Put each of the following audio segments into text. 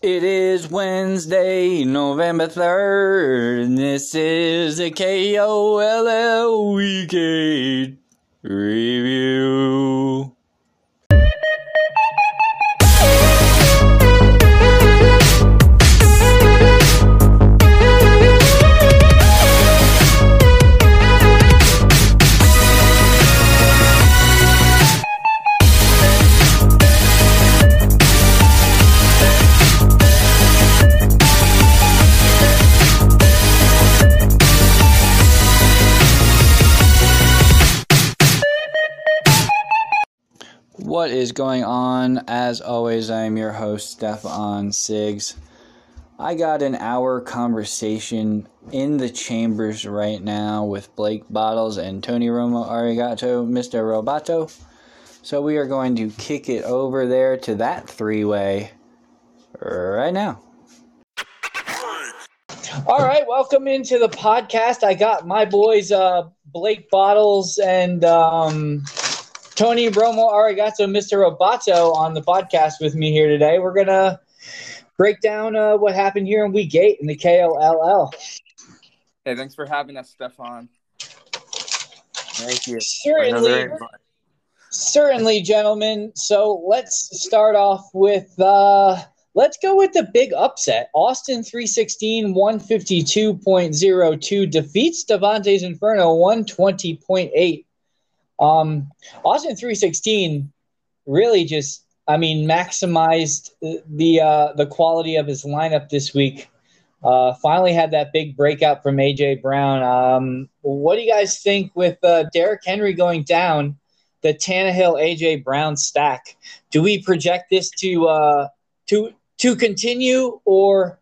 It is Wednesday, November 3rd, and this is the KOLL Weekend Review. What is going on? As always, I am your host, Stefan Siggs. I got an hour conversation in the chambers right now with Blake Bottles and Tony Romo Arigato, Mr. Roboto. So we are going to kick it over there to that three way right now. All right, welcome into the podcast. I got my boys, uh, Blake Bottles and um, Tony Romo Arigato, Mr. Roboto, on the podcast with me here today. We're gonna break down uh, what happened here in Week Eight in the KOLL. Hey, thanks for having us, Stefan. Thank you. Certainly, certainly, gentlemen. So let's start off with. Uh, Let's go with the big upset. Austin 316, 152.02 defeats Davante's Inferno 120.8. Um, Austin 316 really just, I mean, maximized the uh, the quality of his lineup this week. Uh, finally had that big breakout from AJ Brown. Um, what do you guys think with uh, Derrick Henry going down? The Tannehill AJ Brown stack. Do we project this to uh, to to continue, or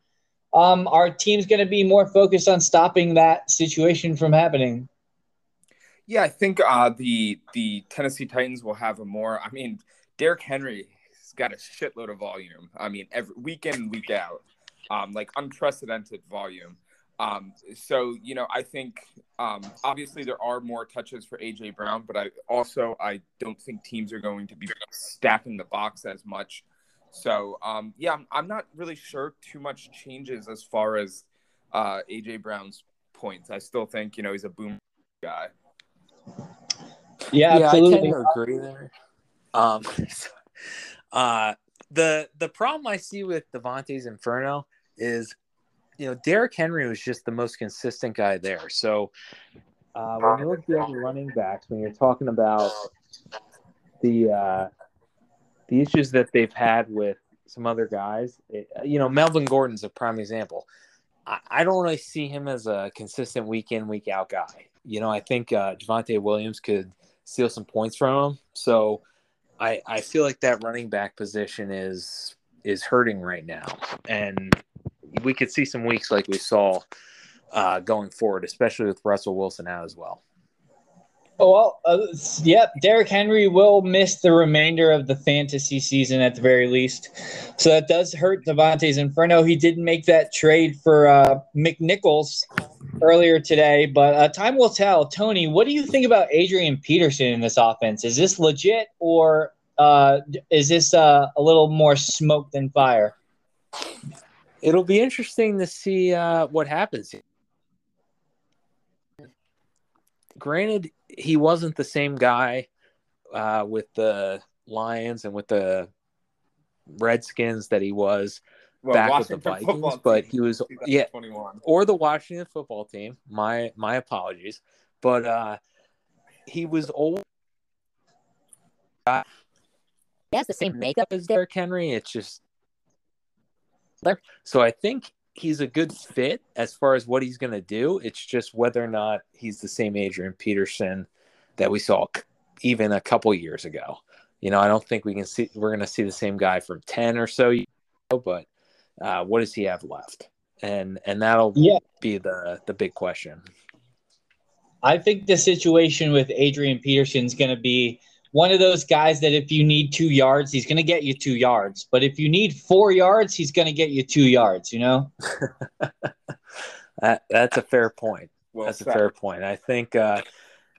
um, our team's going to be more focused on stopping that situation from happening? Yeah, I think uh, the the Tennessee Titans will have a more. I mean, Derrick Henry has got a shitload of volume. I mean, every week in week out, um, like unprecedented volume. Um, so you know, I think um, obviously there are more touches for AJ Brown, but I also I don't think teams are going to be stacking the box as much. So um, yeah, I'm, I'm not really sure too much changes as far as uh, AJ Brown's points. I still think you know he's a boom guy. Yeah, yeah, absolutely. I tend to agree there. Um, uh, the the problem I see with Davante's Inferno is, you know, Derrick Henry was just the most consistent guy there. So uh, when you look at the other running backs, when you're talking about the uh, the issues that they've had with some other guys, it, you know, Melvin Gordon's a prime example. I, I don't really see him as a consistent week in week out guy. You know, I think uh, Javonte Williams could steal some points from him. So I I feel like that running back position is is hurting right now, and we could see some weeks like we saw uh, going forward, especially with Russell Wilson out as well. Oh, well, uh, yep. Derrick Henry will miss the remainder of the fantasy season at the very least, so that does hurt Davante's Inferno. He didn't make that trade for uh, McNichols earlier today, but uh, time will tell. Tony, what do you think about Adrian Peterson in this offense? Is this legit, or uh, is this uh, a little more smoke than fire? It'll be interesting to see uh, what happens. Granted, he wasn't the same guy uh, with the Lions and with the Redskins that he was well, back Washington with the Vikings, but he was yeah, or the Washington football team. My my apologies, but uh, he was old. Uh, he has the same makeup as Derrick Henry. It's just so I think he's a good fit as far as what he's going to do. It's just whether or not he's the same Adrian Peterson that we saw even a couple years ago. You know, I don't think we can see we're going to see the same guy for 10 or so, but uh, what does he have left? And and that'll yeah. be the the big question. I think the situation with Adrian Peterson is going to be one of those guys that if you need two yards, he's going to get you two yards. But if you need four yards, he's going to get you two yards. You know. that, that's a fair point. Well that's said. a fair point. I think uh,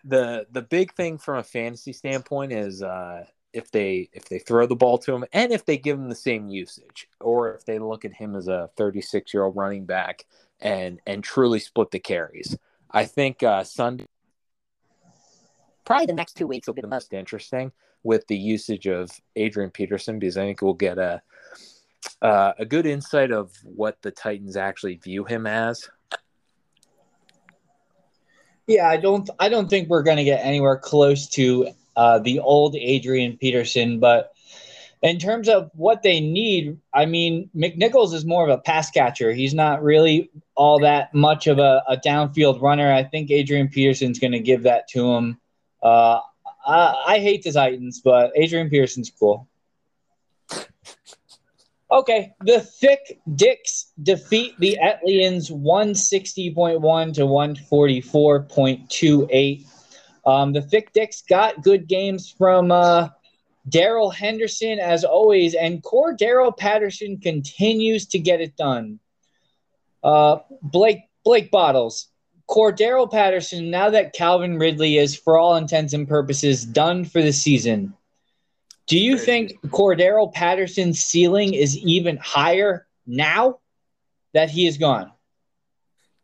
the the big thing from a fantasy standpoint is uh, if they if they throw the ball to him and if they give him the same usage or if they look at him as a 36 year old running back and and truly split the carries. I think uh, Sunday probably the next two weeks will be the most interesting with the usage of Adrian Peterson because I think we'll get a uh, a good insight of what the Titans actually view him as. Yeah, I don't I don't think we're going to get anywhere close to uh, the old Adrian Peterson, but in terms of what they need, I mean, McNichols is more of a pass catcher. He's not really all that much of a, a downfield runner. I think Adrian Peterson's going to give that to him. Uh, I, I hate the Titans, but Adrian Peterson's cool. Okay, the Thick Dicks defeat the Etlians 160.1 to 144.28. Um, the Thick Dicks got good games from uh, Darrell Henderson, as always, and Cordarrelle Patterson continues to get it done. Uh, Blake Blake Bottles, Cordarrelle Patterson. Now that Calvin Ridley is, for all intents and purposes, done for the season, do you think Cordarrelle Patterson's ceiling is even higher now that he is gone?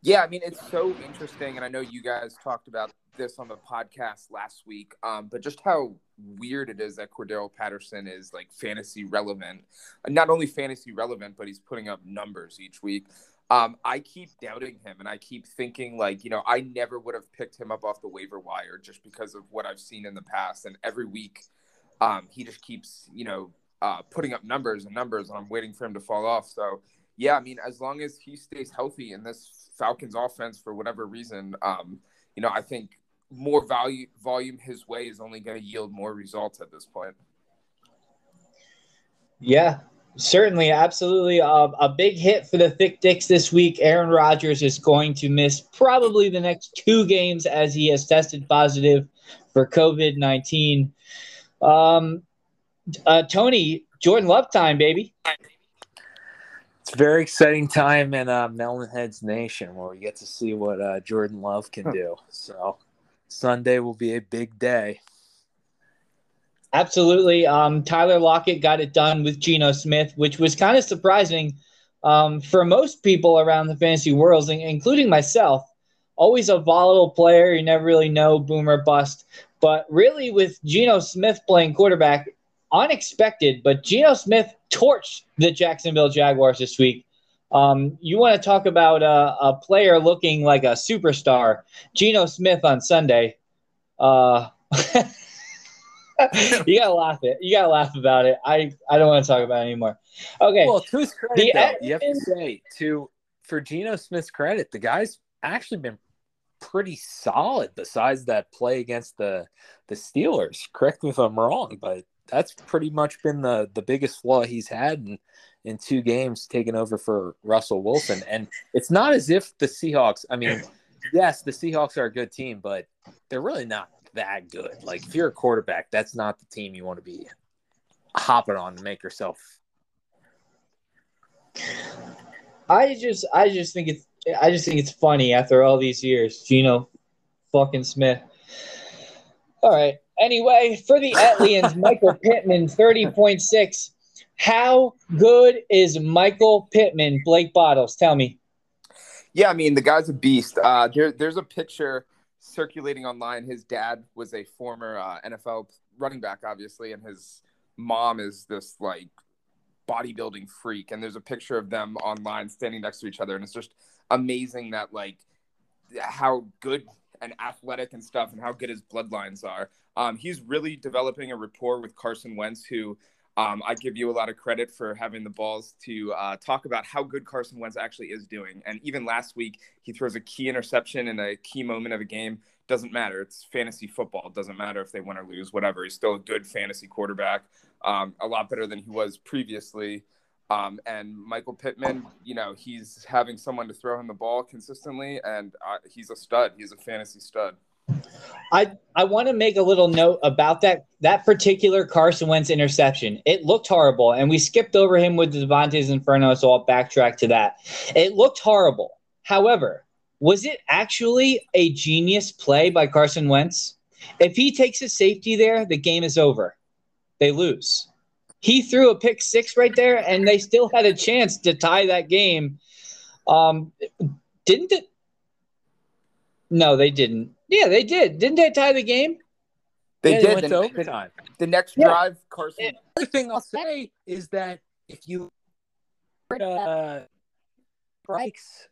Yeah, I mean it's so interesting, and I know you guys talked about this on the podcast last week, um, but just how weird it is that Cordarrelle Patterson is like fantasy relevant. Not only fantasy relevant, but he's putting up numbers each week. Um, I keep doubting him, and I keep thinking like, you know, I never would have picked him up off the waiver wire just because of what I've seen in the past. And every week, um, he just keeps, you know, uh, putting up numbers and numbers, and I'm waiting for him to fall off. So, yeah, I mean, as long as he stays healthy in this Falcons offense for whatever reason, um, you know, I think more value volume his way is only going to yield more results at this point. Yeah, certainly, absolutely. Uh, a big hit for the Thick Dicks this week. Aaron Rodgers is going to miss probably the next two games as he has tested positive for COVID 19. Um, uh, Tony, Jordan Love time, baby. It's a very exciting time in uh, Melon Heads Nation where we get to see what uh, Jordan Love can do. So Sunday will be a big day. Absolutely. Um, Tyler Lockett got it done with Geno Smith, which was kind of surprising um, for most people around the fantasy worlds, including myself. Always a volatile player. You never really know, boomer bust. But really, with Geno Smith playing quarterback, unexpected. But Geno Smith torched the Jacksonville Jaguars this week. Um, you want to talk about a, a, player looking like a superstar? Geno Smith on Sunday. Uh, you gotta laugh it. You gotta laugh about it. I I don't want to talk about it anymore. Okay. Well, to his credit, though, you have to say to for Geno Smith's credit, the guy's actually been pretty solid. Besides that play against the the Steelers, correct me if I'm wrong, but that's pretty much been the the biggest flaw he's had in in two games taking over for Russell Wilson. And it's not as if the Seahawks. I mean, yes, the Seahawks are a good team, but they're really not that good. Like if you're a quarterback, that's not the team you want to be hopping on to make yourself. I just, I just think it's, I just think it's funny after all these years, Geno, fucking Smith. All right. Anyway, for the Etlians, Michael Pittman, 30.6. How good is Michael Pittman? Blake Bottles, tell me. Yeah, I mean, the guy's a beast. Uh, there, there's a picture circulating online. His dad was a former uh, NFL running back, obviously, and his mom is this like bodybuilding freak. And there's a picture of them online standing next to each other. And it's just amazing that, like, how good and athletic and stuff and how good his bloodlines are. Um, he's really developing a rapport with Carson Wentz, who um, I give you a lot of credit for having the balls to uh, talk about how good Carson Wentz actually is doing. And even last week, he throws a key interception in a key moment of a game. Doesn't matter. It's fantasy football. Doesn't matter if they win or lose, whatever. He's still a good fantasy quarterback, um, a lot better than he was previously. Um, and Michael Pittman, you know, he's having someone to throw him the ball consistently, and uh, he's a stud. He's a fantasy stud. I I want to make a little note about that that particular Carson Wentz interception. It looked horrible, and we skipped over him with Davante's Inferno, so I'll backtrack to that. It looked horrible. However, was it actually a genius play by Carson Wentz? If he takes a safety there, the game is over. they lose. He threw a pick six right there, and they still had a chance to tie that game. Um, didn't it? No, they didn't. Yeah, they did. Didn't they tie the game? They Yeah, did went the, to overtime. the next Yeah. drive. Carson. Yeah. The other thing I'll say is that if you uh, strikes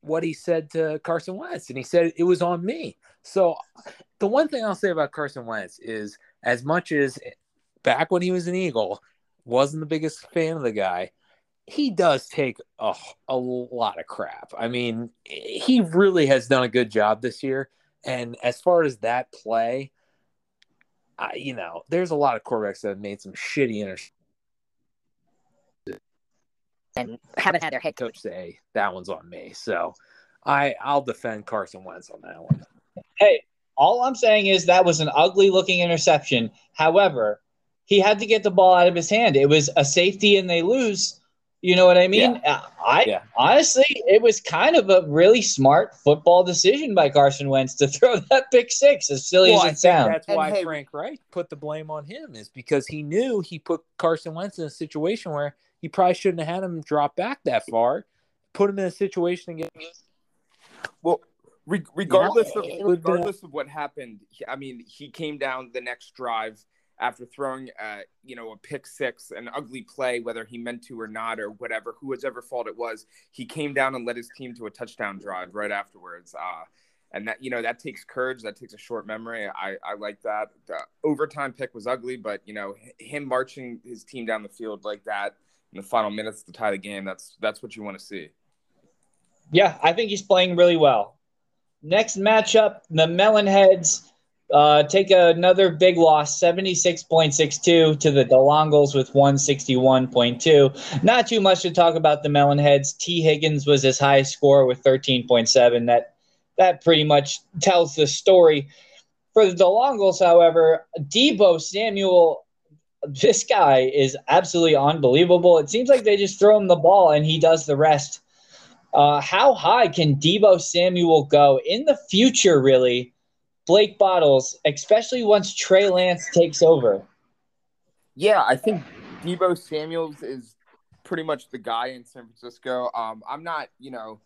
what he said to Carson Wentz, and he said it was on me. So the one thing I'll say about Carson Wentz is, as much as back when he was an Eagle, wasn't the biggest fan of the guy. He does take a, a lot of crap. I mean, he really has done a good job this year. And as far as that play, I, you know, there's a lot of quarterbacks that have made some shitty interceptions. and haven't had their head coach. coach say that one's on me. So I I'll defend Carson Wentz on that one. Hey, all I'm saying is that was an ugly looking interception. However, he had to get the ball out of his hand. It was a safety and they lose. You know what I mean? Uh, I Yeah. honestly, it was kind of a really smart football decision by Carson Wentz to throw that pick six, as silly Well, as it think sounds. that's And why hey- Frank Reich put the blame on him is because he knew he put Carson Wentz in a situation where he probably shouldn't have had him drop back that far, put him in a situation to get Well, re- regardless Yeah, of it been regardless of what happened, I mean, he came down the next drive after throwing, uh, you know, a pick six, an ugly play, whether he meant to or not, or whatever, whoever fault it was. He came down and led his team to a touchdown drive right afterwards. Uh, and that you know that takes courage. That takes a short memory. I, I like that. The overtime pick was ugly, but you know him marching his team down the field like that in the final minutes to tie the game. That's that's what you want to see. Yeah, I think he's playing really well. Next matchup, the Melonheads uh, take another big loss, 76.62 to the DeLongles with 161.2. Not too much to talk about the Melonheads. Tee Higgins was his highest score with 13.7. That that pretty much tells the story. For the DeLongles, however, Deebo Samuel, this guy is absolutely unbelievable. It seems like they just throw him the ball and he does the rest. Uh, how high can Deebo Samuel go in the future, really? Blake Bottles, especially once Trey Lance takes over. Yeah, I think Deebo Samuels is pretty much the guy in San Francisco. Um, I'm not, you know,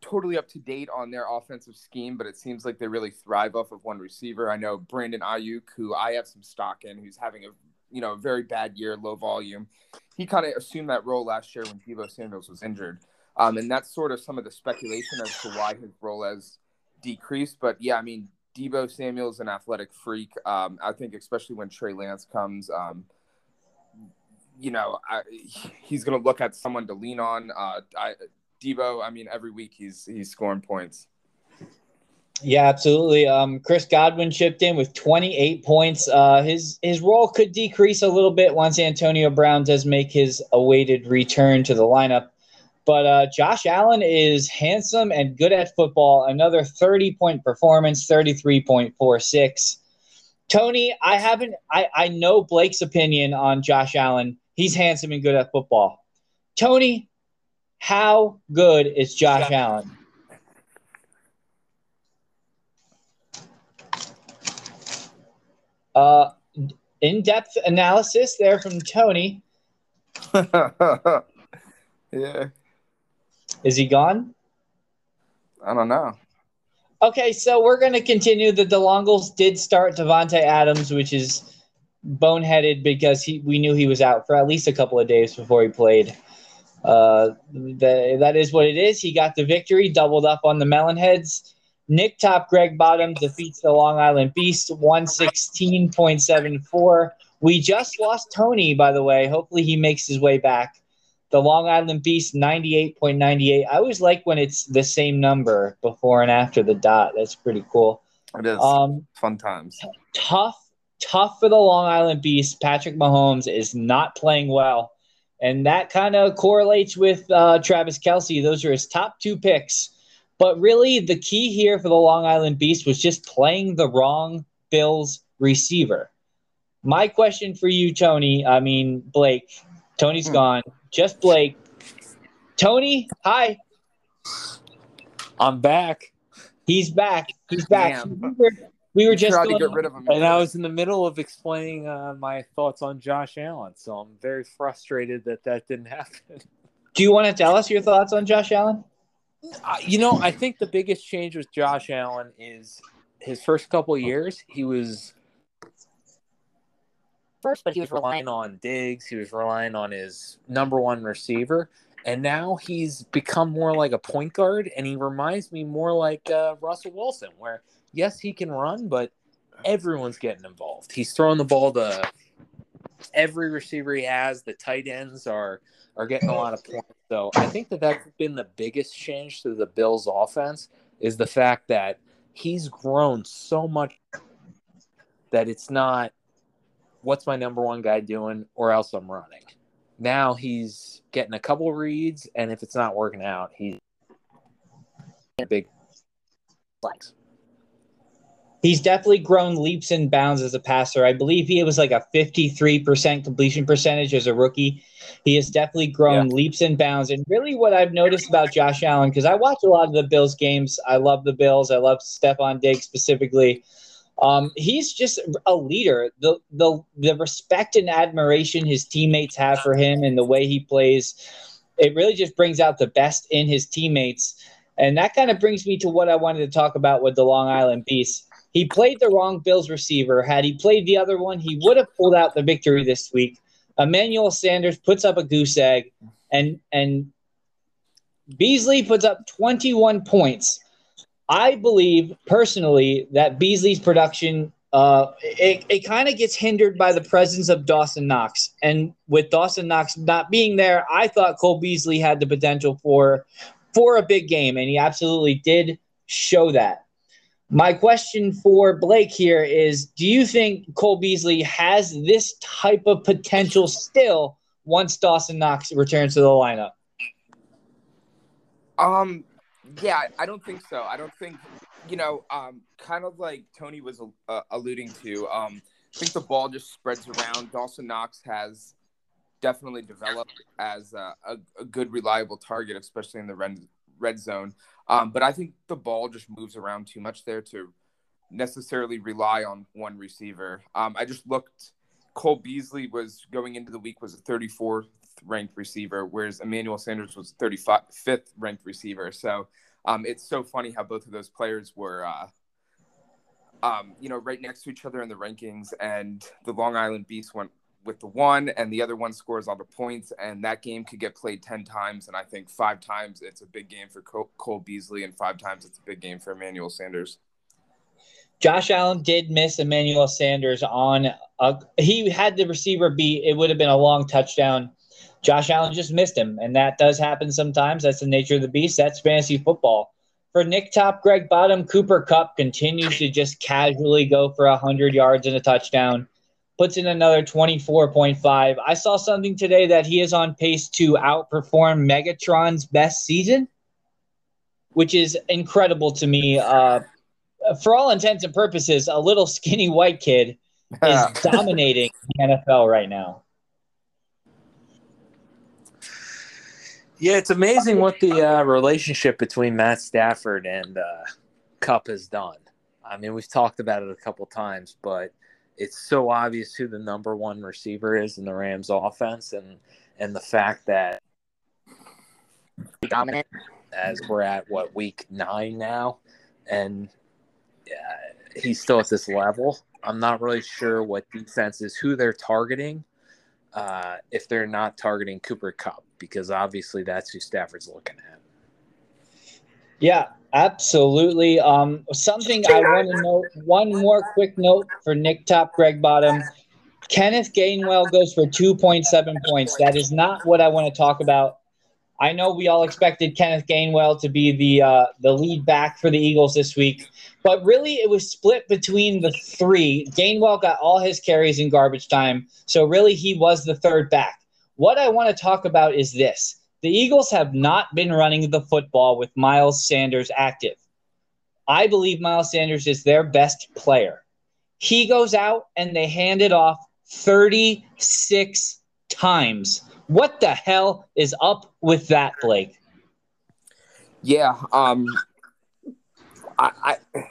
totally up to date on their offensive scheme, but it seems like they really thrive off of one receiver. I know Brandon Aiyuk, who I have some stock in, who's having a you know very bad year, low volume. He kind of assumed that role last year when Deebo Samuels was injured, um, and that's sort of some of the speculation as to why his role has decreased. But yeah, I mean, Deebo Samuel's an athletic freak. Um, I think especially when Trey Lance comes, um, you know, I, he's going to look at someone to lean on. Uh, I, Deebo, I mean, every week he's he's scoring points. Yeah, absolutely. Um, Chris Godwin chipped in with 28 points. Uh, his his role could decrease a little bit once Antonio Brown does make his awaited return to the lineup. But uh, Josh Allen is handsome and good at football. Another 30 point performance, 33.46. Tony, I haven't. I I know Blake's opinion on Josh Allen. He's handsome and good at football. Tony, how good is Josh Allen? Uh, in-depth analysis there from Tony. yeah, Is he gone? I don't know. Okay, so we're going to continue. The DeLongles did start Davante Adams, which is boneheaded because he we knew he was out for at least a couple of days before he played. Uh, the, that is what it is. He got the victory, doubled up on the Melonheads. Nick Top Greg Bottom defeats the Long Island Beast 116.74. We just lost Tony, by the way. Hopefully he makes his way back. The Long Island Beast 98.98. I always like when it's the same number before and after the dot. That's pretty cool. It is Um, fun times. tough, tough for the Long Island Beast. Patrick Mahomes is not playing well. And that kind of correlates with uh, Travis Kelce. Those are his top two picks. But really, the key here for the Long Island Beast was just playing the wrong Bills receiver. My question for you, Tony, I mean, Blake, Tony's Hmm. gone. Just Blake. Tony, hi. I'm back. He's back. He's back. Damn. He's either, We were just tried to get rid of him. And I was in the middle of explaining uh, my thoughts on Josh Allen, so I'm very frustrated that that didn't happen. Do you want to tell us your thoughts on Josh Allen? Uh, you know, I think the biggest change with Josh Allen is his first couple of years. He was First, but he was relying on Diggs. He was relying on his number one receiver, and now he's become more like a point guard. And he reminds me more like uh, Russell Wilson, where yes, he can run, but everyone's getting involved. He's throwing the ball to every receiver he has. The tight ends are are getting a lot of points. So I think that that's been the biggest change to the Bills' offense is the fact that he's grown so much that it's not what's my number one guy doing or else I'm running. Now he's getting a couple reads, and if it's not working out, he's big flex. He's definitely grown leaps and bounds as a passer. I believe he was like a 53% completion percentage as a rookie. He has definitely grown leaps and bounds. And really, what I've noticed about Josh Allen, because I watch a lot of the Bills games, I love the Bills. I love Stefon Diggs specifically. Um, he's just a leader. The, the the respect and admiration his teammates have for him and the way he plays, it really just brings out the best in his teammates. And that kind of brings me to what I wanted to talk about with the Long Island Beast. He played the wrong Bills receiver. Had he played the other one, he would have pulled out the victory this week. Emmanuel Sanders puts up a goose egg, and and Beasley puts up 21 points. I believe personally that Beasley's production uh, it, it kind of gets hindered by the presence of Dawson Knox. And with Dawson Knox not being there, I thought Cole Beasley had the potential for for a big game, and he absolutely did show that. My question for Blake here is Do you think Cole Beasley has this type of potential still once Dawson Knox returns to the lineup? Um, yeah, I don't think so. I don't think, you know, um, kind of like Tony was uh, alluding to. Um, I think the ball just spreads around. Dawson Knox has definitely developed as a, a, a good, reliable target, especially in the red, red zone. Um, but I think the ball just moves around too much there to necessarily rely on one receiver. Um, I just looked. Cole Beasley was going into the week was a 34th ranked receiver, whereas Emmanuel Sanders was 35th ranked receiver. So um, it's so funny how both of those players were, uh, um, you know, right next to each other in the rankings, and the Long Island Beast went with the one, and the other one scores all the points, and that game could get played ten times, and I think five times it's a big game for Cole, Cole Beasley, and five times it's a big game for Emmanuel Sanders. Josh Allen did miss Emmanuel Sanders on a, he had the receiver beat. It would have been a long touchdown. Josh Allen just missed him, and that does happen sometimes. That's the nature of the beast. That's fantasy football. For Nick Top, Greg Bottom, Cooper Kupp continues to just casually go for 100 yards and a touchdown. Puts in another 24.5. I saw something today that he is on pace to outperform Megatron's best season, which is incredible to me. Uh, for all intents and purposes, a little skinny white kid is dominating the NFL right now. Yeah, it's amazing what the uh, relationship between Matt Stafford and uh, Kupp has done. I mean, we've talked about it a couple times, but it's so obvious who the number one receiver is in the Rams offense and and the fact that Dominant. as we're at what week nine now and uh, he's still at this level i'm not really sure what defenses who they're targeting uh, if they're not targeting cooper kupp because obviously that's who stafford's looking at Yeah, absolutely. Um, something I want to note. One more quick note for Nick Top, Greg Bottom. Kenneth Gainwell goes for 2.7 points. That is not what I want to talk about. I know we all expected Kenneth Gainwell to be the uh, the lead back for the Eagles this week, but really it was split between the three. Gainwell got all his carries in garbage time, so really he was the third back. What I want to talk about is this: the Eagles have not been running the football with Miles Sanders active. I believe Miles Sanders is their best player. He goes out and they hand it off 36 times. What the hell is up with that, Blake? Yeah, um, I, I,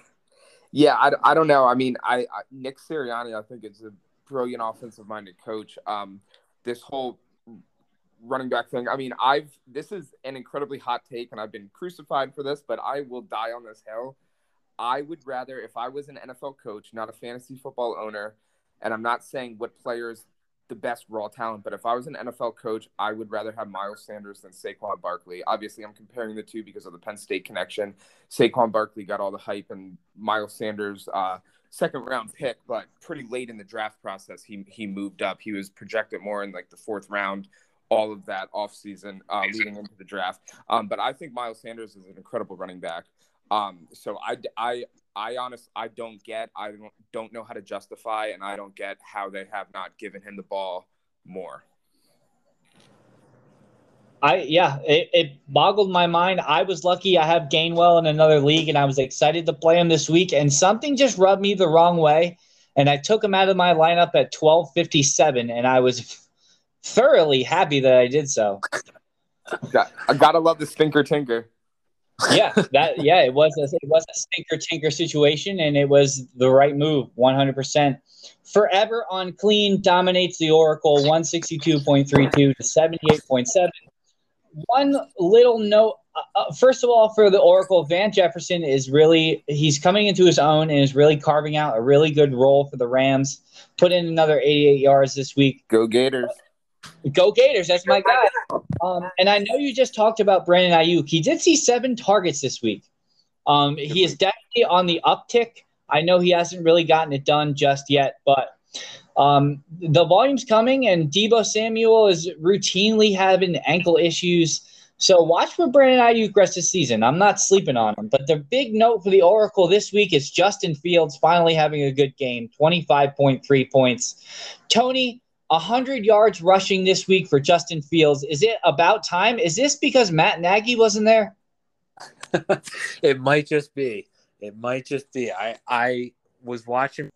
Yeah, I, I don't know. I mean, I, I Nick Sirianni, I think is a brilliant offensive minded coach. Um, this whole running back thing. I mean, I've this is an incredibly hot take, and I've been crucified for this, but I will die on this hill. I would rather, if I was an NFL coach, not a fantasy football owner, and I'm not saying what players the best raw talent, but if I was an NFL coach, I would rather have Miles Sanders than Saquon Barkley. Obviously, I'm comparing the two because of the Penn State connection. Saquon Barkley got all the hype, and Miles Sanders, uh, second round pick, but pretty late in the draft process, he he moved up. He was projected more in like the fourth round. All of that offseason uh, leading into the draft. Um, but I think Miles Sanders is an incredible running back. Um, so I, I, I honest, I don't get, I don't, don't know how to justify, and I don't get how they have not given him the ball more. I yeah, it, it boggled my mind. I was lucky. I have Gainwell in another league, and I was excited to play him this week. And something just rubbed me the wrong way, and I took him out of my lineup at twelve fifty seven, and I was thoroughly happy that I did so. I gotta love the stinker tinker yeah, that yeah, it was a, it was a stinker tinker situation, and it was the right move, one hundred percent. Forever Unclean dominates the Oracle, one sixty two point three two to seventy eight point seven. One little note. Uh, uh, first of all, for the Oracle, Van Jefferson is really he's coming into his own and is really carving out a really good role for the Rams. Put in another 88 yards this week. Go Gators. Go Gators. That's my guy. Um, and I know you just talked about Brandon Aiyuk. He did see seven targets this week. Um, he is definitely on the uptick. I know he hasn't really gotten it done just yet, but um, the volume's coming, and Deebo Samuel is routinely having ankle issues. So watch for Brandon Aiyuk rest of the season. I'm not sleeping on him. But the big note for the Oracle this week is Justin Fields finally having a good game, 25.3 points. Tony, 100 yards rushing this week for Justin Fields. Is it about time? Is this because Matt Nagy wasn't there? it might just be. It might just be. I I was watching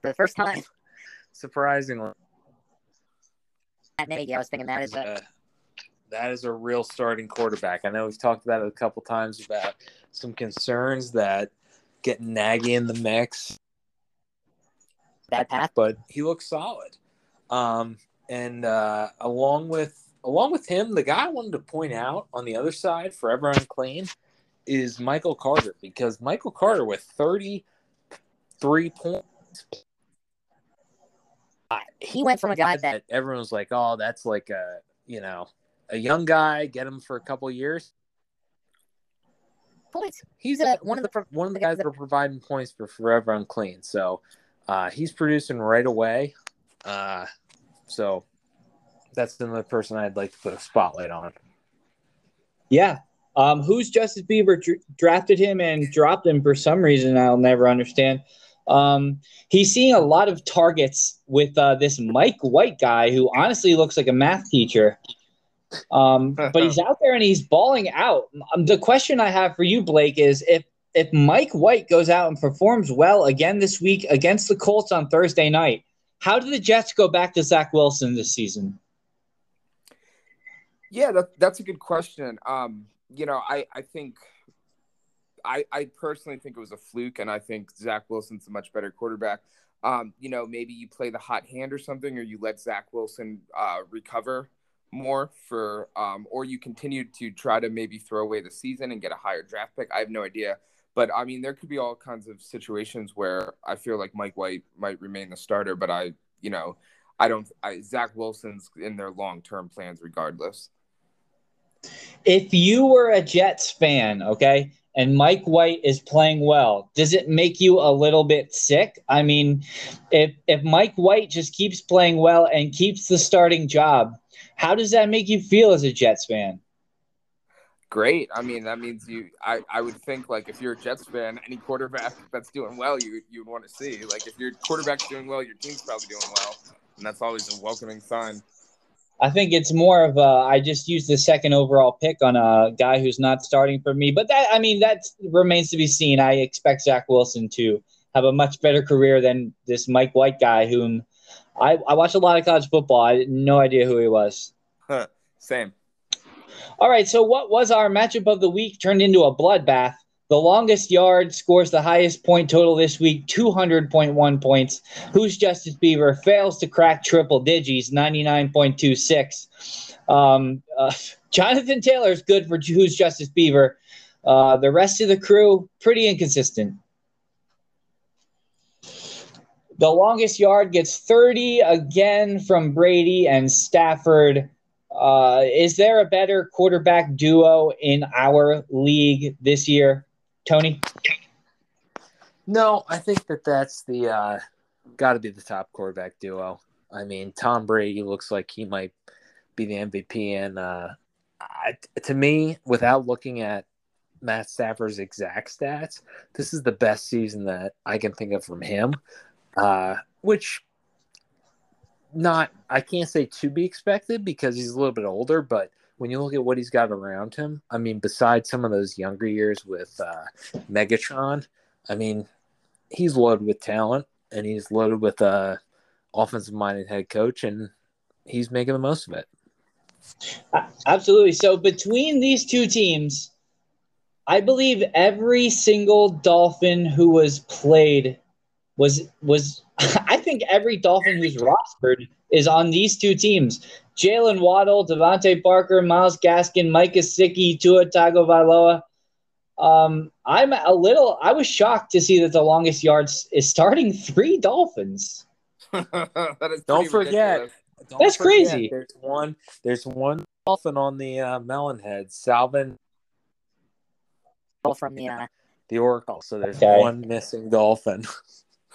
for the first time. Surprisingly, Matt Nagy, I was thinking that is a uh, that is a real starting quarterback. I know we've talked about it a couple times about some concerns that getting Nagy in the mix bad path, but he looks solid. Um, and uh, along with along with him, the guy I wanted to point out on the other side, forever unclean, is Michael Carter because Michael Carter with thirty three points. He went from a guy that everyone was like, "Oh, that's like a you know a young guy. Get him for a couple years." Points. He's a, one of the one of the guys that are providing points for Forever Unclean. So uh, he's producing right away. Uh, so that's another person I'd like to put a spotlight on. Yeah. Um, who's Justice Bieber dr- drafted him and dropped him for some reason I'll never understand. Um, he's seeing a lot of targets with uh, this Mike White guy who honestly looks like a math teacher. Um, but he's out there and he's balling out. Um, the question I have for you, Blake, is if if Mike White goes out and performs well again this week against the Colts on Thursday night, how do the Jets go back to Zach Wilson this season? Yeah, that, that's a good question. Um, you know, I, I think I, I personally think it was a fluke, and I think Zach Wilson's a much better quarterback. Um, you know, maybe you play the hot hand or something, or you let Zach Wilson uh, recover more for, um, or you continue to try to maybe throw away the season and get a higher draft pick. I have no idea. But I mean, there could be all kinds of situations where I feel like Mike White might remain the starter, but I, you know, I don't. I, Zach Wilson's in their long term plans regardless. If you were a Jets fan, okay, and Mike White is playing well, does it make you a little bit sick? I mean, if if Mike White just keeps playing well and keeps the starting job, how does that make you feel as a Jets fan? Great. I mean, that means you. I, I would think like if you're a Jets fan, any quarterback that's doing well, you you would want to see. Like if your quarterback's doing well, your team's probably doing well, and that's always a welcoming sign. I think it's more of a, I just used the second overall pick on a guy who's not starting for me, but that I mean that remains to be seen. I expect Zach Wilson to have a much better career than this Mike White guy, whom I I watched a lot of college football. I had no idea who he was. Huh, Same. All right, so what was our matchup of the week turned into a bloodbath? The longest yard scores the highest point total this week, 200.1 points. Who's Justice Beaver fails to crack triple digits, 99.26. Um, uh, Jonathan Taylor is good for Who's Justice Beaver. Uh, the rest of the crew, pretty inconsistent. The longest yard gets 30 again from Brady and Stafford. Uh, is there a better quarterback duo in our league this year, Tony? No, I think that that's the uh, got to be the top quarterback duo. I mean, Tom Brady looks like he might be the MVP, and uh, I, to me, without looking at Matt Stafford's exact stats, this is the best season that I can think of from him uh, which not I can't say to be expected because he's a little bit older, but when you look at what he's got around him, I mean, besides some of those younger years with uh, Megatron, I mean, he's loaded with talent and he's loaded with a offensive minded head coach, and he's making the most of it. Absolutely. So between these two teams, I believe every single Dolphin who was played was was I think every Dolphin who's rostered is on these two teams. Jaylen Waddle, DeVante Parker, Myles Gaskin, Mike Gesicki, Tua Tagovailoa. Um, I'm a little. I was shocked to see that the longest yards is starting three Dolphins. don't forget. Don't That's forget, crazy. There's one. There's one Dolphin on the uh, Melonhead, Salvin from the uh, the Oracle. So there's Okay. one missing Dolphin.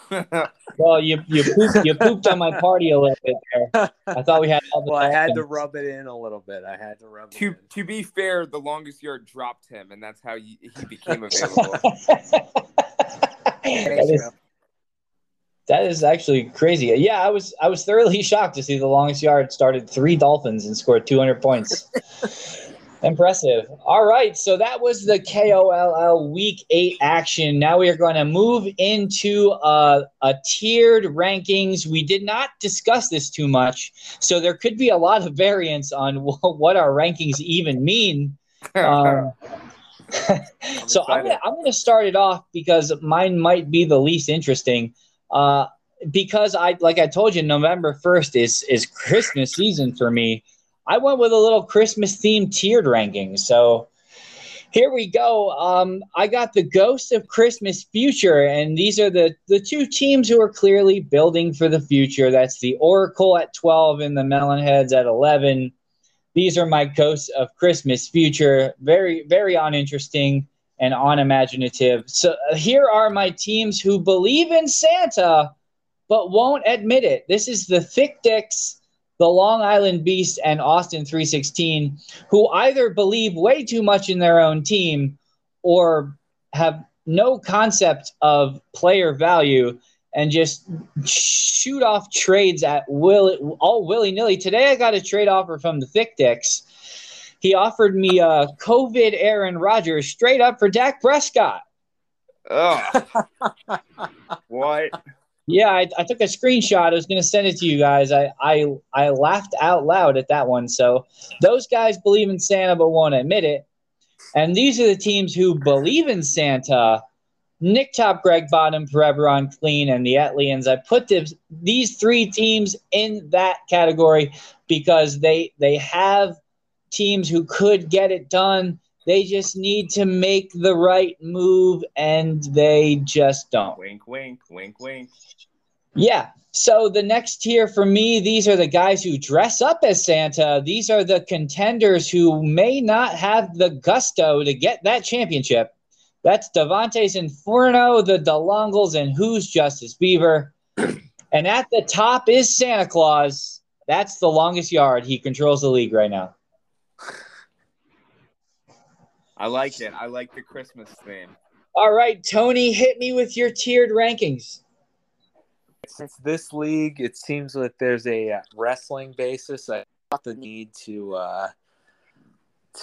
Well, you you pooped, you pooped on my party a little bit there. I thought we had all the well, I had to rub it in a little bit. I had to rub it to in. to be fair, the longest yard dropped him, and that's how he, he became available. that, is, that is actually crazy. Yeah, I was I was thoroughly shocked to see the longest yard started three Dolphins and scored 200 points. Impressive. All right, so that was the KOLL Week Eight action. Now we are going to move into uh, a tiered rankings. We did not discuss this too much, so there could be a lot of variance on what our rankings even mean. Um, so I'm gonna, I'm gonna start it off because mine might be the least interesting. Uh, because I like I told you, November first is is Christmas season for me. I went with a little Christmas themed tiered ranking. So here we go. Um, I got the Ghost of Christmas Future, and these are the the two teams who are clearly building for the future. That's the Oracle at 12 and the Melonheads at 11. These are my Ghosts of Christmas Future. Very, very uninteresting and unimaginative. So uh, here are my teams who believe in Santa but won't admit it. This is the Thick Dicks, the Long Island Beast, and Austin 316, who either believe way too much in their own team or have no concept of player value and just shoot off trades at will all willy nilly. Today I got a trade offer from the Thick Dicks. He offered me a COVID Aaron Rodgers straight up for Dak Prescott. Ugh. what? Yeah, I, I took a screenshot. I was going to send it to you guys. I, I I laughed out loud at that one. So those guys believe in Santa but won't admit it. And these are the teams who believe in Santa. Nick Top, Greg Bottom, Forever Unclean, and the Etlians. I put this, these three teams in that category because they they have teams who could get it done. They just need to make the right move, and they just don't. Wink, wink, wink, wink. Yeah. So the next tier for me, these are the guys who dress up as Santa. These are the contenders who may not have the gusto to get that championship. That's Davante's Inferno, the DeLongles, and Who's Justice Beaver. And at the top is Santa Claus. That's the longest yard. He controls the league right now. I like it. I like the Christmas theme. All right, Tony, hit me with your tiered rankings. Since this league, it seems that there's a uh, wrestling basis. I thought the need to uh,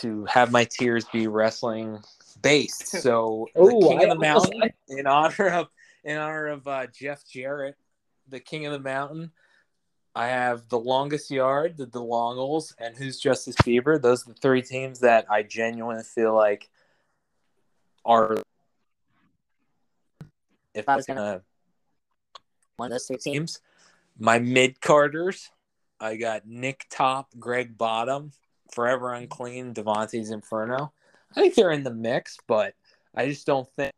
to have my tiers be wrestling based. So the King I of the Mountain, in honor of in honor of uh, Jeff Jarrett, the King of the Mountain. I have the longest yard, the DeLongles, and Who's Justice Fever. Those are the three teams that I genuinely feel like are if I was gonna One of those three teams. my mid carders, I got Nick Top, Greg Bottom, Forever Unclean, Davante's Inferno. I think they're in the mix, but I just don't think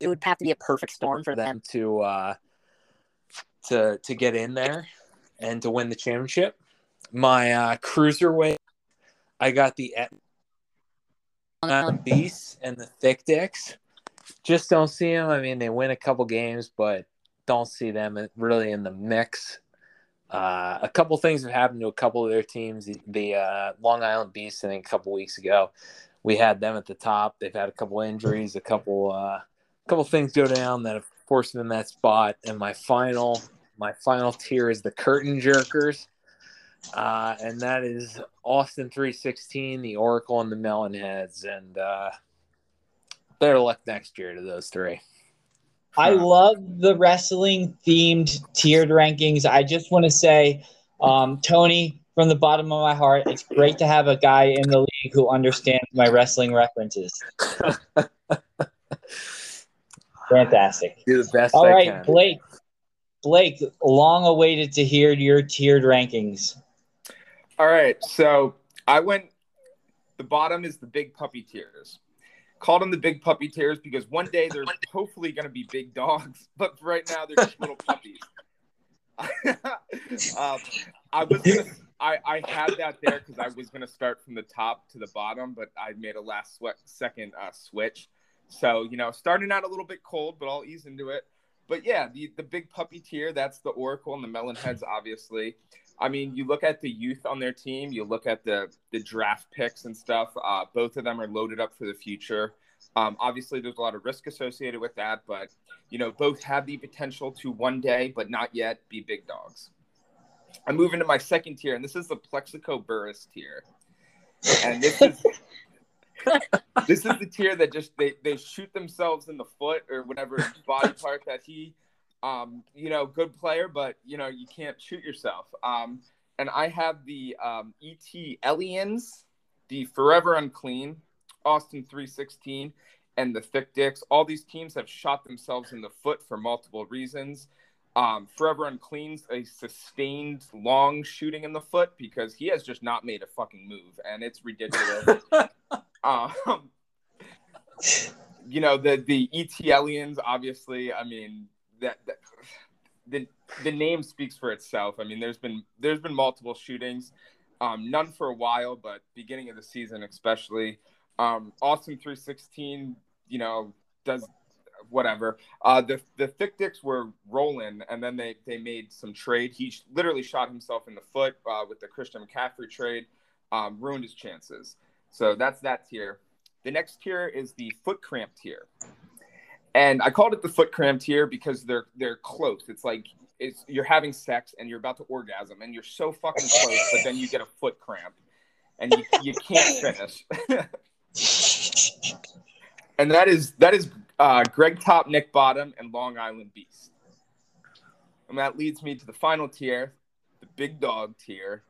It would have to be a perfect storm for them. them to uh, to to get in there and to win the championship. My uh, cruiserweight, I got the Beasts and the Thick Dicks. Just don't see them. I mean, they win a couple games, but don't see them really in the mix. Uh, a couple things have happened to a couple of their teams. The, the uh, Long Island Beasts, I think, a couple weeks ago, we had them at the top. They've had a couple injuries, a couple, uh, couple things go down that have them in that spot. And my final, my final tier is the Curtain Jerkers, uh, and that is Austin three sixteen, the Oracle, and the Melon Heads. And uh, better luck next year to those three. I love the wrestling themed tiered rankings. I just want to say, um, Tony, from the bottom of my heart, it's great to have a guy in the league who understands my wrestling references. Fantastic. Do the best All I right, can. Blake. Blake, long awaited to hear your tiered rankings. All right, so I went. The bottom is the big puppy tiers. Called them the big puppy tiers because one day they're hopefully going to be big dogs, but right now they're just little puppies. um, I was gonna, I I had that there because I was going to start from the top to the bottom, but I made a last sweat, second uh, switch. So you know, starting out a little bit cold, but I'll ease into it. But yeah, the the big puppy tier, that's the Oracle and the Melon Heads, obviously. I mean, you look at the youth on their team, you look at the the draft picks and stuff. Uh, both of them are loaded up for the future. Um, obviously, there's a lot of risk associated with that, but you know, both have the potential to one day, but not yet, be big dogs. I'm moving to my second tier, and this is the Plaxico Burress tier, and this is this is the tier that just they they shoot themselves in the foot or whatever body part that he um, you know, good player, but you know, you can't shoot yourself. Um, and I have the um, ET Aliens, the Forever Unclean, Austin 316, and the Thick Dicks. All these teams have shot themselves in the foot for multiple reasons. Um, Forever Unclean's a sustained long shooting in the foot because he has just not made a fucking move, and it's ridiculous. um, you know the the ET Aliens, obviously. I mean, that, that the the name speaks for itself. I mean, there's been there's been multiple shootings, um, none for a while, but beginning of the season especially. Um, Austin 316, you know, does whatever. Uh, the the thick dicks were rolling, and then they they made some trade. He literally shot himself in the foot uh, with the Christian McCaffrey trade, um, ruined his chances. So that's that tier. The next tier is the foot cramp tier and I called it the foot cramp tier because they're they're close. It's like it's you're having sex and you're about to orgasm and you're so fucking close, but then you get a foot cramp and you, you can't finish. and that is that is uh, Greg Top, Nick Bottom, and Long Island Beast. And that leads me to the final tier, the big dog tier.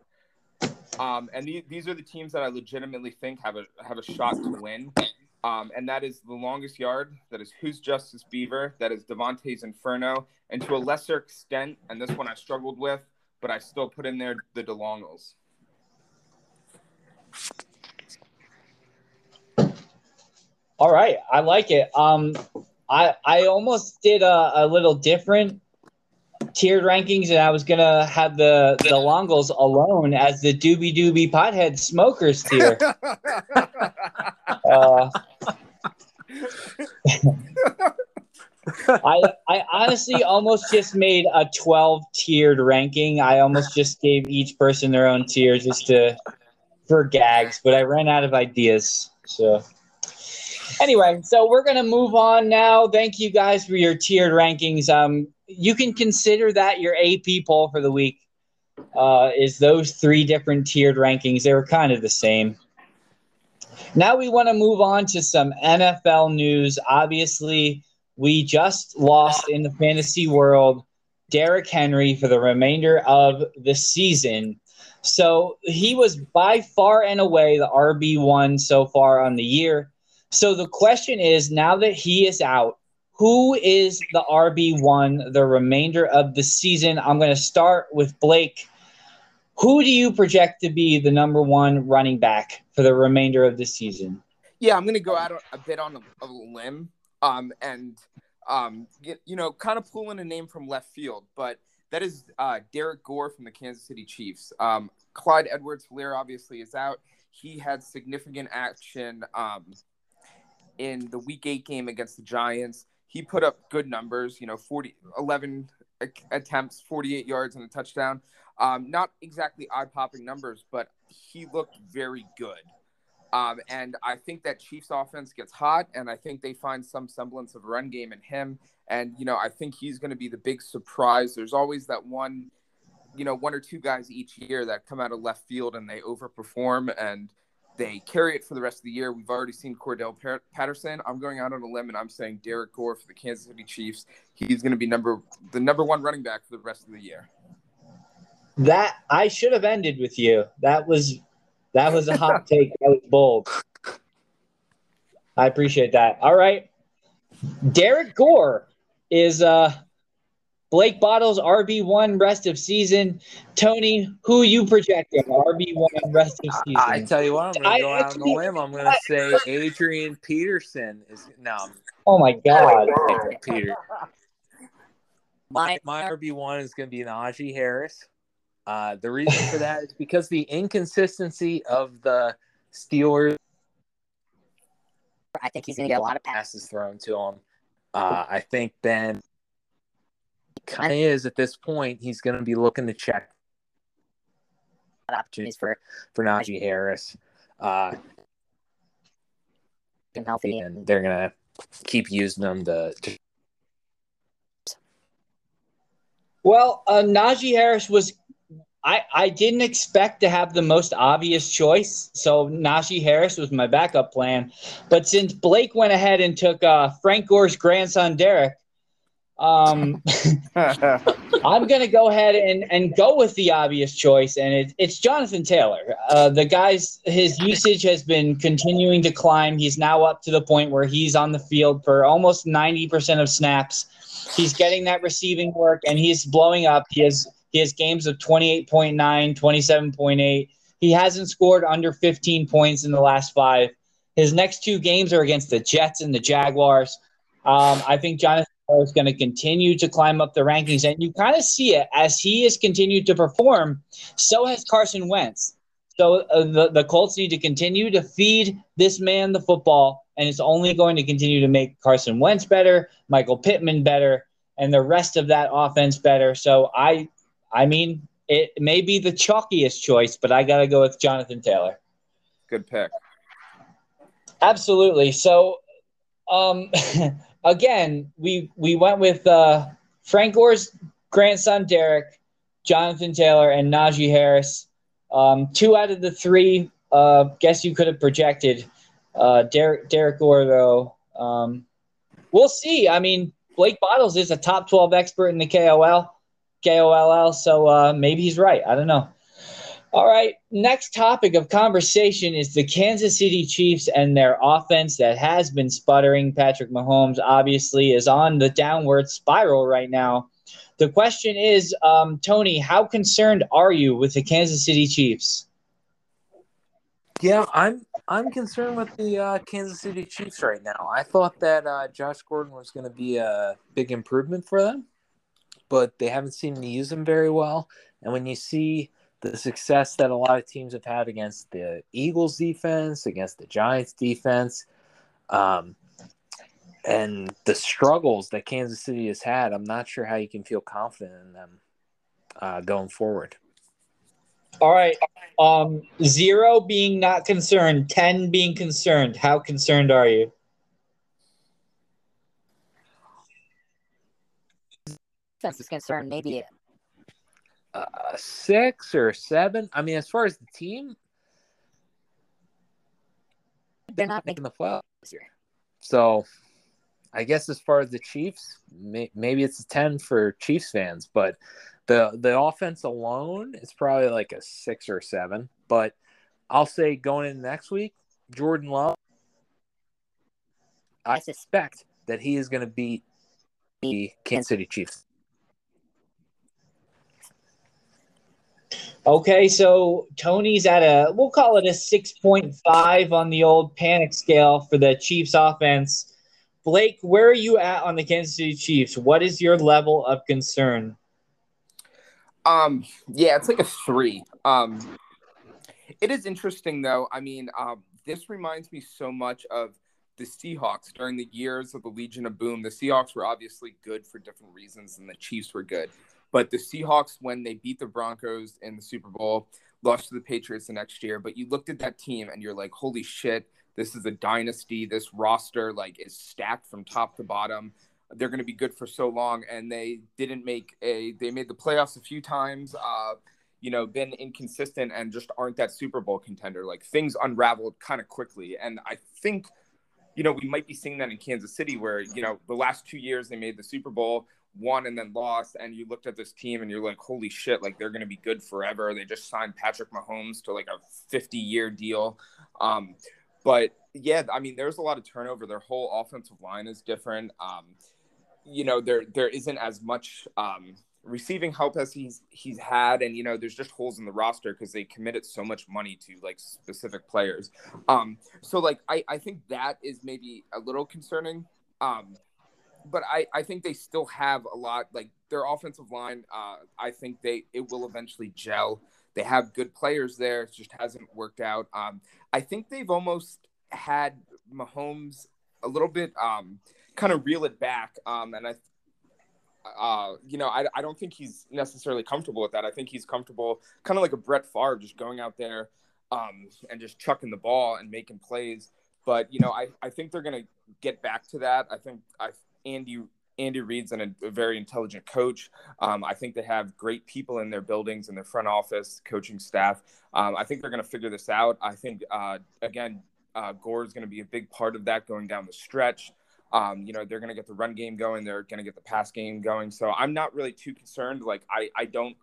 Um, and the, these are the teams that I legitimately think have a have a shot to win. Um, and that is the longest yard. That is Who's Justice Beaver. That is Davante's Inferno. And to a lesser extent, and this one I struggled with, but I still put in there the DeLongles. All right, I like it. Um, I I almost did a, a little different tiered rankings, and I was gonna have the the Longles alone as the Doobie Doobie Pothead Smokers tier. Uh, I I honestly almost just made a twelve tiered ranking. I almost just gave each person their own tier just to for gags, but I ran out of ideas. So anyway, so we're gonna move on now. Thank you guys for your tiered rankings. Um, you can consider that your AP poll for the week. Uh, is those three different tiered rankings? They were kind of the same. Now we want to move on to some NFL news. Obviously, we just lost in the fantasy world Derrick Henry for the remainder of the season. So he was by far and away the RB1 so far on the year. So the question is now that he is out, who is the RB1 the remainder of the season? I'm going to start with Blake. Who do you project to be the number one running back for the remainder of the season? Yeah, I'm going to go out a bit on a, a limb um, and, um, get, you know, kind of pulling a name from left field, but that is uh, Derrick Gore from the Kansas City Chiefs. Um, Clyde Edwards-Helaire obviously is out. He had significant action um, in the Week 8 game against the Giants he put up good numbers, you know, 40, 11 attempts, 48 yards and a touchdown. Um, not exactly eye popping numbers, but he looked very good. Um, and I think that Chiefs offense gets hot, and I think they find some semblance of run game in him. And, you know, I think he's going to be the big surprise. There's always that one, you know, one or two guys each year that come out of left field and they overperform. And, they carry it for the rest of the year. We've already seen Cordell Patterson. I'm going out on a limb and I'm saying Derrick Gore for the Kansas City Chiefs. He's going to be number the number one running back for the rest of the year. That I should have ended with you. That was that was a hot take. That was bold. I appreciate that. All right. Derrick Gore is uh Blake Bottles, RB1 rest of season. Tony, who you projecting RB1 rest of season? I tell you what, I'm going to go out on a limb. I'm going to say Adrian Peterson is no. Oh my God, Peter. My my RB1 is going to be Najee Harris. Uh, the reason for that is because the inconsistency of the Steelers. I think he's going to get a lot of passes thrown to him. Uh, I think Ben kind of is at this point. He's going to be looking to check opportunities for for Najee Harris. Uh, and healthy, and they're going to keep using them to. to... Well, uh, Najee Harris was. I, I didn't expect to have the most obvious choice, so Najee Harris was my backup plan. But since Blake went ahead and took uh, Frank Gore's grandson Derrick, um, I'm going to go ahead and, and go with the obvious choice, and it, it's Jonathan Taylor. Uh, the guy's his usage has been continuing to climb. He's now up to the point where he's on the field for almost 90% of snaps. He's getting that receiving work, and he's blowing up. He has he has games of 28.9, 27.8. He hasn't scored under 15 points in the last five. His next two games are against the Jets and the Jaguars. Um, I think Jonathan is going to continue to climb up the rankings. And you kind of see it as he has continued to perform, so has Carson Wentz. So uh, the, the Colts need to continue to feed this man the football, and it's only going to continue to make Carson Wentz better, Michael Pittman better, and the rest of that offense better. So I, I mean, it may be the chalkiest choice, but I got to go with Jonathan Taylor. Good pick. Absolutely. So, um, again, we we went with uh, Frank Gore's grandson Derrick, Jonathan Taylor, and Najee Harris. Um, two out of the three, uh, guess you could have projected. Uh, Derrick Derrick Gore though, um, we'll see. I mean, Blake Bottles is a top twelve expert in the KOL, KOLL, so uh, maybe he's right. I don't know. All right. Next topic of conversation is the Kansas City Chiefs and their offense that has been sputtering. Patrick Mahomes obviously is on the downward spiral right now. The question is, um, Tony, how concerned are you with the Kansas City Chiefs? Yeah, I'm I'm concerned with the uh, Kansas City Chiefs right now. I thought that uh, Josh Gordon was going to be a big improvement for them, but they haven't seemed to use him very well. And when you see the success that a lot of teams have had against the Eagles defense, against the Giants defense, um, and the struggles that Kansas City has had, I'm not sure how you can feel confident in them uh, going forward. All right. Um, zero being not concerned, 10 being concerned. How concerned are you? Defense is concerned, maybe uh, six or seven. I mean, as far as the team, they're not making the playoffs this year. So, I guess as far as the Chiefs, may, maybe it's a ten for Chiefs fans, but the the offense alone is probably like a six or seven. But I'll say going in next week, Jordan Love, I suspect that he is going to beat the Kansas City Chiefs. Okay, so Tony's at a we'll call it a 6.5 on the old panic scale for the Chiefs offense. Blake, where are you at on the Kansas City Chiefs? What is your level of concern? Um, yeah, it's like a three. Um, it is interesting though. I mean, um, this reminds me so much of the Seahawks during the years of the Legion of Boom. The Seahawks were obviously good for different reasons, and the Chiefs were good. But the Seahawks, when they beat the Broncos in the Super Bowl, lost to the Patriots the next year. But you looked at that team and you're like, holy shit, this is a dynasty. This roster like is stacked from top to bottom. They're going to be good for so long, and they didn't make a. They made the playoffs a few times. Uh, you know, been inconsistent and just aren't that Super Bowl contender. Like things unraveled kind of quickly, and I think you know, we might be seeing that in Kansas City where, you know, the last two years they made the Super Bowl, won and then lost. And you looked at this team and you're like, holy shit, like they're going to be good forever. They just signed Patrick Mahomes to like a 50 year deal. Um, but yeah, I mean, there's a lot of turnover. Their whole offensive line is different. Um, you know, there there isn't as much um, receiving help as he's he's had and you know there's just holes in the roster because they committed so much money to like specific players um so like i i think that is maybe a little concerning um but i i think they still have a lot like their offensive line uh i think they it will eventually gel they have good players there it just hasn't worked out um i think they've almost had mahomes a little bit um kind of reel it back um and i uh, you know, I, I don't think he's necessarily comfortable with that. I think he's comfortable, kind of like a Brett Favre, just going out there um, and just chucking the ball and making plays. But you know, I, I think they're to get back to that. I think I, Andy Andy Reid's an, a very intelligent coach. Um, I think they have great people in their buildings and their front office, coaching staff. Um, I think they're going to figure this out. I think uh, again, uh, Gore is going to be a big part of that going down the stretch. Um, you know, they're going to get the run game going. They're going to get the pass game going. So I'm not really too concerned. Like, I, I don't,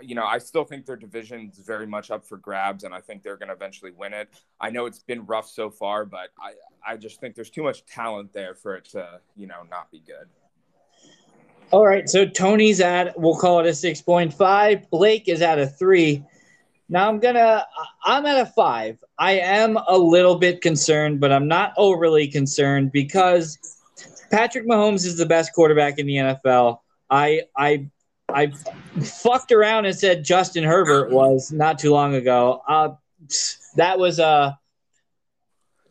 you know, I still think their division is very much up for grabs, and I think they're going to eventually win it. I know it's been rough so far, but I, I just think there's too much talent there for it to, you know, not be good. All right. So Tony's at, we'll call it a 6.5. Blake is at a three. Now I'm gonna I'm at a five. I am a little bit concerned, but I'm not overly concerned because Patrick Mahomes is the best quarterback in the NFL. I I I fucked around and said Justin Herbert was not too long ago. Uh, that was a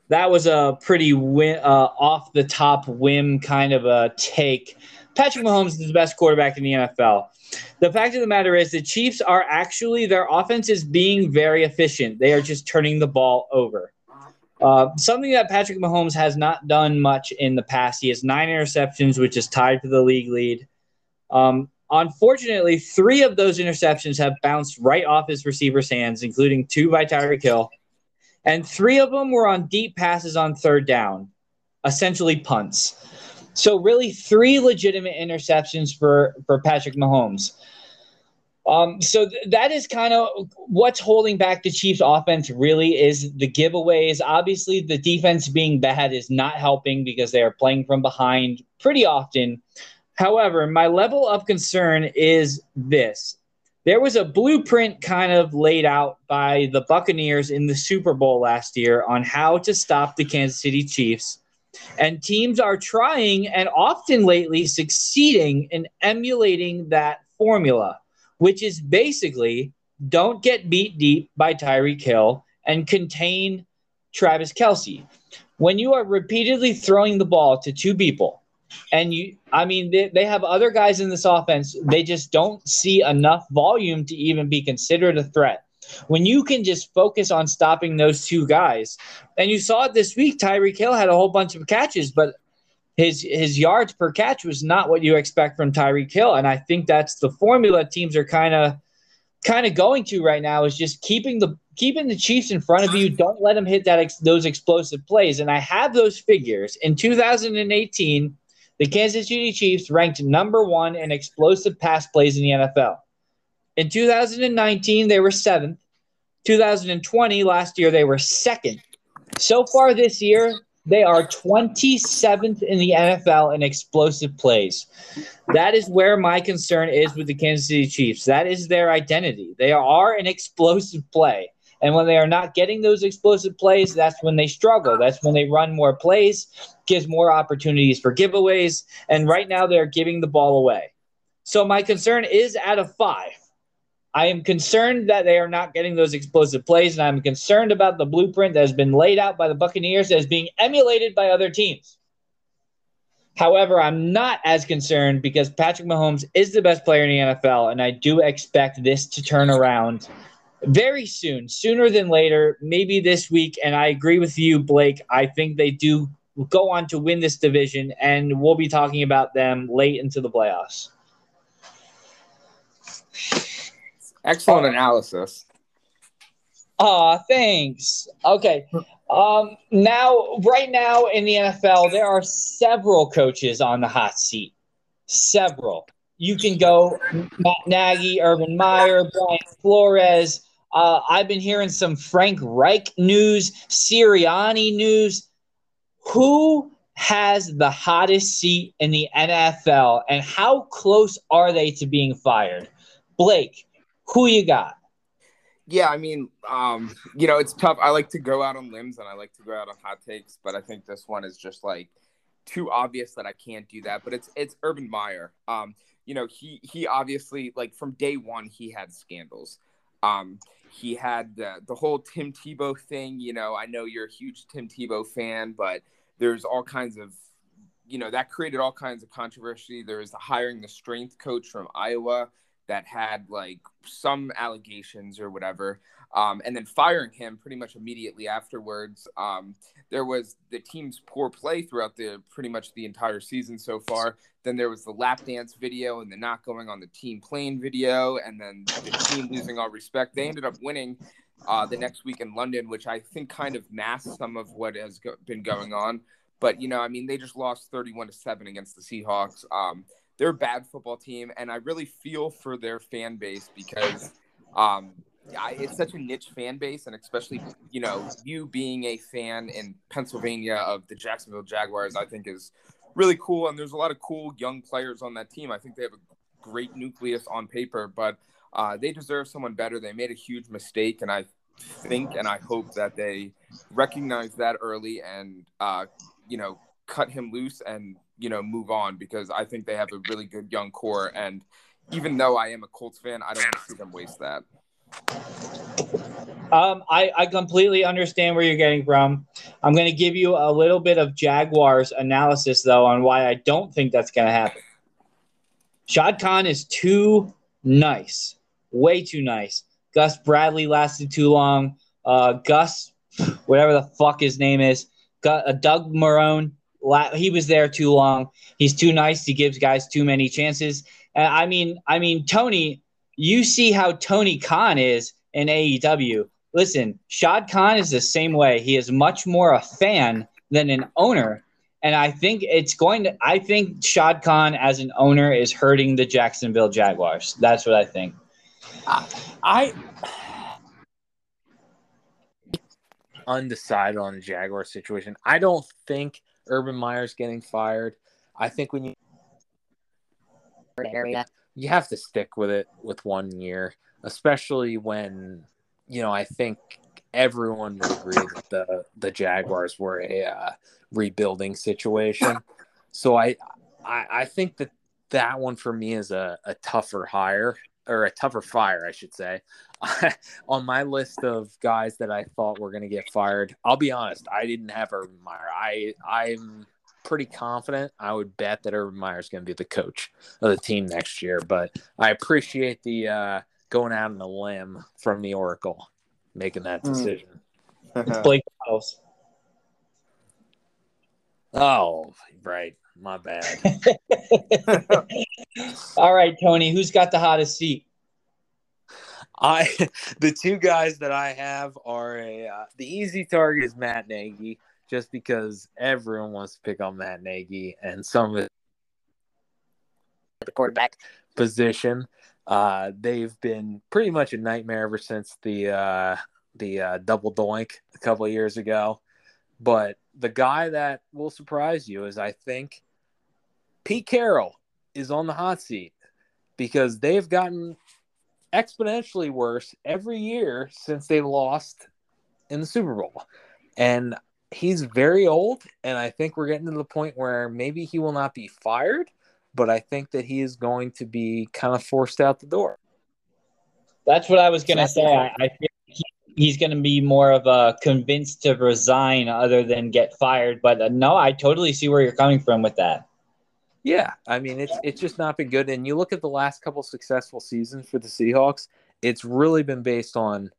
that was a pretty win, uh, off the top whim kind of a take. Patrick Mahomes is the best quarterback in the NFL. The fact of the matter is, the Chiefs are actually their offense is being very efficient. They are just turning the ball over. Uh, something that Patrick Mahomes has not done much in the past. He has nine interceptions, which is tied for the league lead. Um, unfortunately, three of those interceptions have bounced right off his receiver's hands, including two by Tyreek Hill, and three of them were on deep passes on third down, essentially punts. So really, three legitimate interceptions for for Patrick Mahomes. Um, so th- that is kind of what's holding back the Chiefs' offense. Really, is the giveaways. Obviously, the defense being bad is not helping because they are playing from behind pretty often. However, my level of concern is this: there was a blueprint kind of laid out by the Buccaneers in the Super Bowl last year on how to stop the Kansas City Chiefs and teams are trying and often lately succeeding in emulating that formula, which is basically don't get beat deep by Tyreek Hill and contain Travis Kelce. When you are repeatedly throwing the ball to two people, and you, I mean, they, they have other guys in this offense, they just don't see enough volume to even be considered a threat. When you can just focus on stopping those two guys, and you saw it this week, Tyreek Hill had a whole bunch of catches, but his his yards per catch was not what you expect from Tyreek Hill, and I think that's the formula teams are kind of kind of going to right now is just keeping the keeping the Chiefs in front of you. Don't let them hit that ex, those explosive plays. And I have those figures in 2018. The Kansas City Chiefs ranked number one in explosive pass plays in the NFL. In 2019, they were seventh. 2020, last year, they were second. So far this year, They are 27th in the NFL in explosive plays. That is where my concern is with the Kansas City Chiefs. That is their identity. They are an explosive play. And when they are not getting those explosive plays, that's when they struggle. That's when they run more plays, gives more opportunities for giveaways. And right now they're giving the ball away. So my concern is out of five. I am concerned that they are not getting those explosive plays, and I'm concerned about the blueprint that has been laid out by the Buccaneers as being emulated by other teams. However, I'm not as concerned because Patrick Mahomes is the best player in the NFL, and I do expect this to turn around very soon, sooner than later, maybe this week. And I agree with you, Blake. I think they do go on to win this division, and we'll be talking about them late into the playoffs. Excellent analysis. Aw, thanks. Okay. Um, now, right now in the NFL, there are several coaches on the hot seat. Several. You can go Matt Nagy, Urban Meyer, Brian Flores. Uh, I've been hearing some Frank Reich news, Sirianni news. Who has the hottest seat in the NFL, and how close are they to being fired? Blake, who you got? Yeah, I mean, um, you know, it's tough. I like to go out on limbs and I like to go out on hot takes, but I think this one is just like too obvious that I can't do that. But it's it's Urban Meyer. Um, you know, he he obviously like from day one he had scandals. Um, he had the the whole Tim Tebow thing. You know, I know you're a huge Tim Tebow fan, but there's all kinds of you know that created all kinds of controversy. There was the hiring the strength coach from Iowa that had like some allegations or whatever, um, and then firing him pretty much immediately afterwards. Um, there was the team's poor play throughout the pretty much the entire season so far. Then there was the lap dance video and the not going on the team plane video, and then the team losing all respect. They ended up winning uh, the next week in London, which I think kind of masks some of what has go- been going on. But you know, I mean, they just lost thirty-one to seven against the Seahawks. Um, they're a bad football team, and I really feel for their fan base because um, it's such a niche fan base, and especially you know you being a fan in Pennsylvania of the Jacksonville Jaguars, I think is really cool. And there's a lot of cool young players on that team. I think they have a great nucleus on paper, but uh, they deserve someone better. They made a huge mistake, and I think and I hope that they recognize that early and uh, you know cut him loose and you know move on because I think they have a really good young core and even though I am a Colts fan, I don't want to see them waste that. Um, I, I completely understand where you're getting from. I'm going to give you a little bit of Jaguars analysis, though, on why I don't think that's going to happen. Shad Khan is too nice, way too nice. Gus Bradley lasted too long. Uh, Gus, whatever the fuck his name is, got, uh, Doug Marrone he was there too long. He's too nice. He gives guys too many chances. Uh, I mean, I mean, Tony, you see how Tony Khan is in AEW. Listen, Shad Khan is the same way. He is much more a fan than an owner. And I think it's going to, I think Shad Khan as an owner is hurting the Jacksonville Jaguars. That's what I think. I, I undecided on the Jaguar situation. I don't think Urban Meyer's getting fired. I think when you area, you have to stick with it with one year, especially when you know I think everyone would agree that the the Jaguars were a uh, rebuilding situation. So I, I I think that that one for me is a, a tougher hire or a tougher fire, I should say. on my list of guys that I thought were going to get fired, I'll be honest, I didn't have Urban Meyer. I I'm pretty confident. I would bet that Urban Meyer is going to be the coach of the team next year. But I appreciate the uh, going out on a limb from the Oracle making that hmm. decision. it's Blake House. Oh, right. My bad. All right, Tony, who's got the hottest seat? I the two guys that I have are a uh, the easy target is Matt Nagy, just because everyone wants to pick on Matt Nagy and some of the quarterback position. Uh, they've been pretty much a nightmare ever since the uh, the uh, double doink a couple of years ago. But the guy that will surprise you is I think Pete Carroll is on the hot seat because they've gotten exponentially worse every year since they lost in the Super Bowl. And he's very old, and I think we're getting to the point where maybe he will not be fired, but I think that he is going to be kind of forced out the door. That's what I was going to say. I, I feel he, he's going to be more of a convinced to resign other than get fired. But uh, no, I totally see where you're coming from with that. Yeah, I mean it's it's just not been good. And you look at the last couple successful seasons for the Seahawks, it's really been based on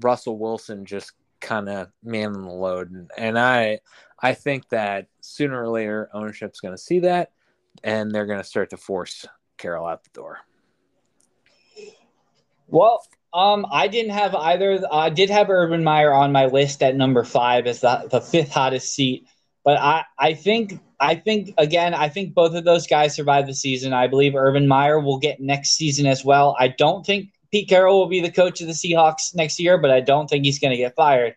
Russell Wilson just kind of manning the load. And, and I I think that sooner or later ownership's going to see that, and they're going to start to force Carroll out the door. Well, um, I didn't have either. I did have Urban Meyer on my list at number five as the, the fifth hottest seat, but I, I think I think again I think both of those guys survive the season. I believe Urban Meyer will get next season as well. I don't think Pete Carroll will be the coach of the Seahawks next year, but I don't think he's going to get fired.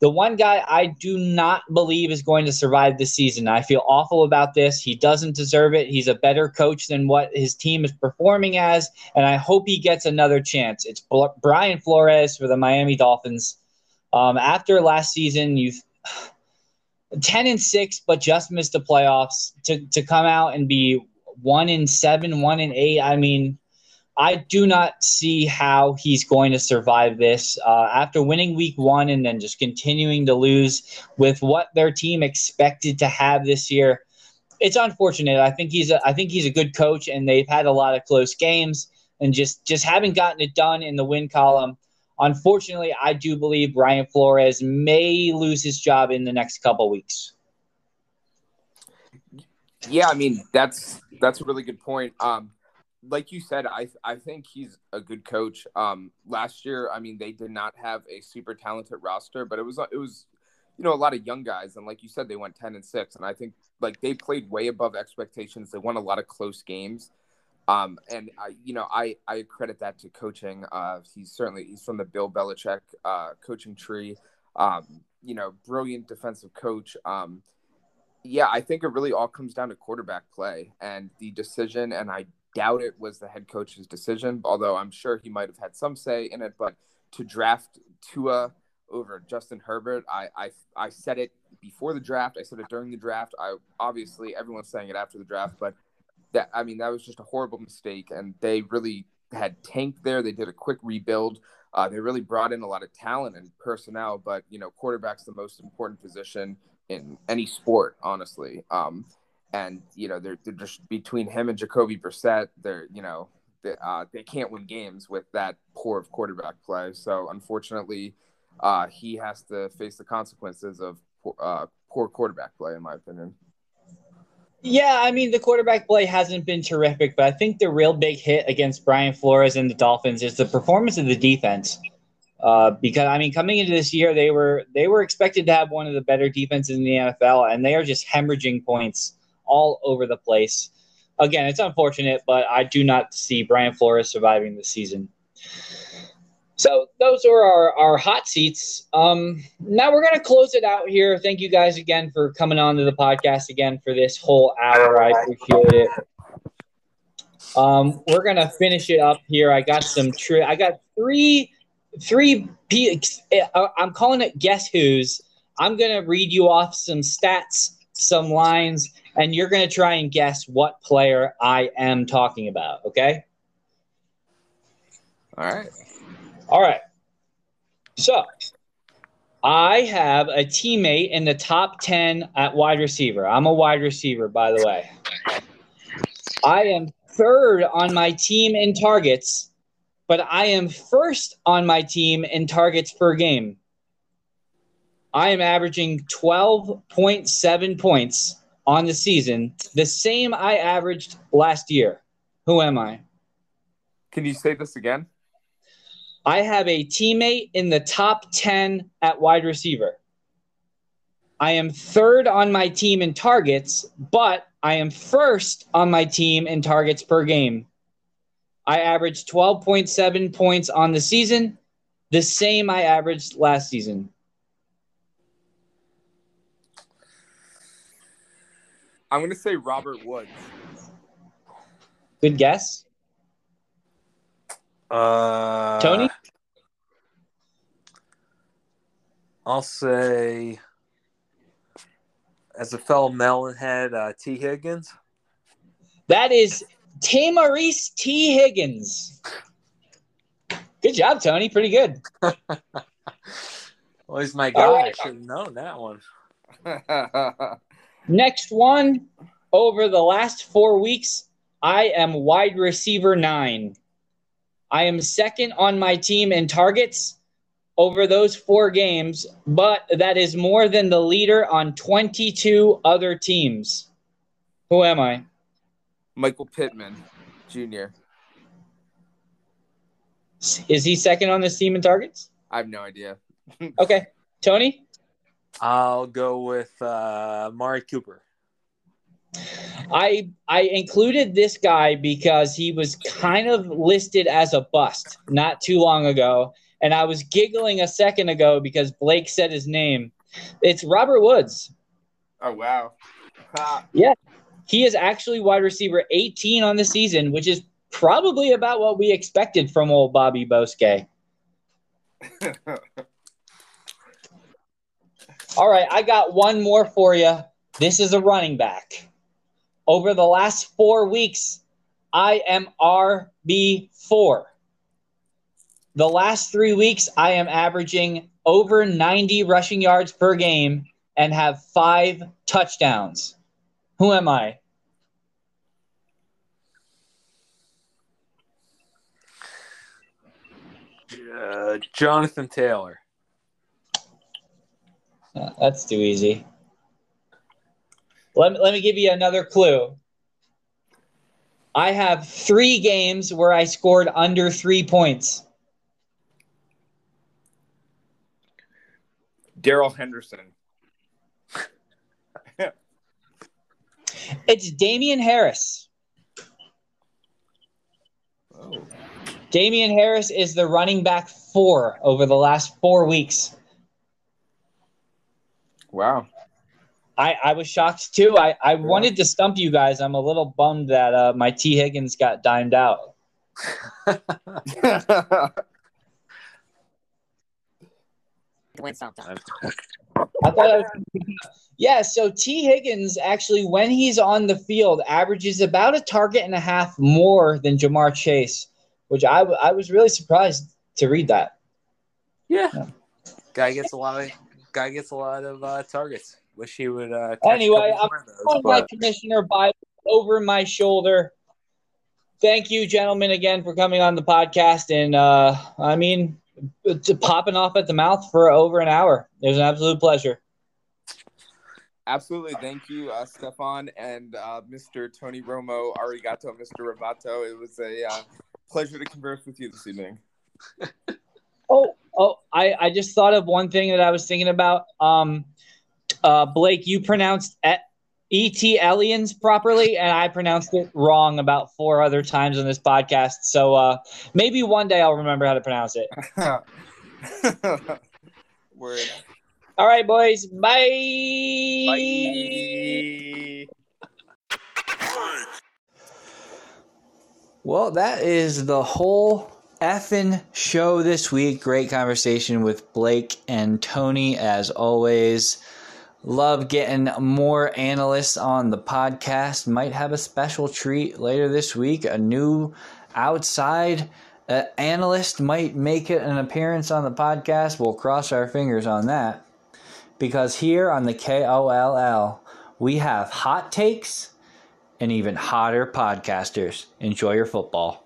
The one guy I do not believe is going to survive this season. I feel awful about this. He doesn't deserve it. He's a better coach than what his team is performing as, and I hope he gets another chance. It's Brian Flores for the Miami Dolphins. Um, after last season, you've 10 and 6 but just missed the playoffs to, to come out and be 1 in 7 1 in 8 i mean I do not see how he's going to survive this uh, after winning week one and then just continuing to lose with what their team expected to have this year. It's unfortunate. I think he's a, I think he's a good coach, and they've had a lot of close games and just just haven't gotten it done in the win column. Unfortunately, I do believe Brian Flores may lose his job in the next couple weeks. Yeah, I mean that's that's a really good point. Um, like you said, I I think he's a good coach. Um, last year, I mean, they did not have a super talented roster, but it was it was, you know, a lot of young guys, and like you said, they went ten and six, and I think like they played way above expectations. They won a lot of close games, um, and I you know I I credit that to coaching. Uh, he's certainly he's from the Bill Belichick uh, coaching tree. Um, you know, brilliant defensive coach. Um, yeah, I think it really all comes down to quarterback play and the decision. And I doubt it was the head coach's decision, although I'm sure he might have had some say in it. But to draft Tua over Justin Herbert, I, I, I said it before the draft. I said it during the draft. I obviously everyone's saying it after the draft, but that I mean that was just a horrible mistake, and they really had tanked there. They did a quick rebuild. Uh, they really brought in a lot of talent and personnel, but you know, quarterback's the most important position in any sport, honestly. Um, and you know they're, they're just between him and Jacoby Brissett, they're you know they, uh, they can't win games with that poor of quarterback play. So unfortunately, uh, he has to face the consequences of uh, poor quarterback play, in my opinion. Yeah, I mean the quarterback play hasn't been terrific, but I think the real big hit against Brian Flores and the Dolphins is the performance of the defense. Uh, because I mean, coming into this year, they were they were expected to have one of the better defenses in the NFL, and they are just hemorrhaging points all over the place. Again, it's unfortunate, but I do not see Brian Flores surviving the season. So those are our, our hot seats. Um, now we're going to close it out here. Thank you guys again for coming on to the podcast again for this whole hour. I appreciate it. Um, we're going to finish it up here. I got some tri- I got three three P- uh, I'm calling it guess who's. I'm going to read you off some stats, some lines, and you're going to try and guess what player I am talking about. Okay. All right. All right. So I have a teammate in the top 10 at wide receiver. I'm a wide receiver, by the way. I am third on my team in targets, but I am first on my team in targets per game. I am averaging 12.7 points on the season, the same I averaged last year. Who am I? Can you say this again? I have a teammate in the top 10 at wide receiver. I am third on my team in targets, but I am first on my team in targets per game. I averaged 12.7 points on the season, the same I averaged last season. I'm gonna say Robert Woods. Good guess. Uh, Tony? I'll say, as a fellow Melonhead, uh, Tee Higgins. That is Tamaurice Tee Higgins. Good job, Tony. Pretty good. Well, he's my guy. All I should have known that one. Next one. Over the last four weeks, I am wide receiver nine. I am second on my team in targets over those four games, but that is more than the leader on 22 other teams. Who am I? Michael Pittman, Jr. Is he second on this team in targets? I have no idea. Okay. Tony? I'll go with uh, Mari Cooper. I I included this guy because he was kind of listed as a bust not too long ago, and I was giggling a second ago because Blake said his name. It's Robert Woods. Oh wow. Ha. He is actually wide receiver 18 on the season, which is probably about what we expected from old Bobby Bosque. All right, I got one more for you. This is a running back. Over the last four weeks, I am RB4. The last three weeks, I am averaging over 90 rushing yards per game and have five touchdowns. Who am I? Uh, Jonathan Taylor. Uh, that's too easy. Let me, let me give you another clue. I have three games where I scored under three points. Darrell Henderson. It's Damien Harris. Oh. Damien Harris is the running back four over the last four weeks. Wow. I, I was shocked too. I, I wanted to stump you guys. I'm a little bummed that uh, my Tee Higgins got dimed out. win sometimes. I thought I was yeah, so Tee Higgins actually, when he's on the field, averages about a target and a half more than Ja'Marr Chase, which I, I was really surprised to read that. Yeah. Yeah. Guy gets a lot of guy gets a lot of uh, targets. Wish he would. Uh, Anyway, I'm more those, On my but- commissioner Bible over my shoulder. Thank you, gentlemen, again for coming on the podcast. And uh, I mean, to popping off at the mouth for over an hour. It was an absolute pleasure. Absolutely. Thank you, uh, Stefan and uh, Mr. Tony Romo, Arigato, Mr. Ravato. It was a uh, pleasure to converse with you this evening. Oh, oh, I, I just thought of one thing that I was thinking about. Um, uh, Blake, you pronounced et, E.T. Aliens properly, and I pronounced it wrong about four other times on this podcast. So uh, maybe one day I'll remember how to pronounce it. Word. All right, boys. Bye. Bye. Well, that is the whole effing show this week. Great conversation with Blake and Tony, as always. Love getting more analysts on the podcast. Might have a special treat later this week. A new outside uh, analyst might make it an appearance on the podcast. We'll cross our fingers on that. Because here on the KOLL, we have hot takes and even hotter podcasters. Enjoy your football.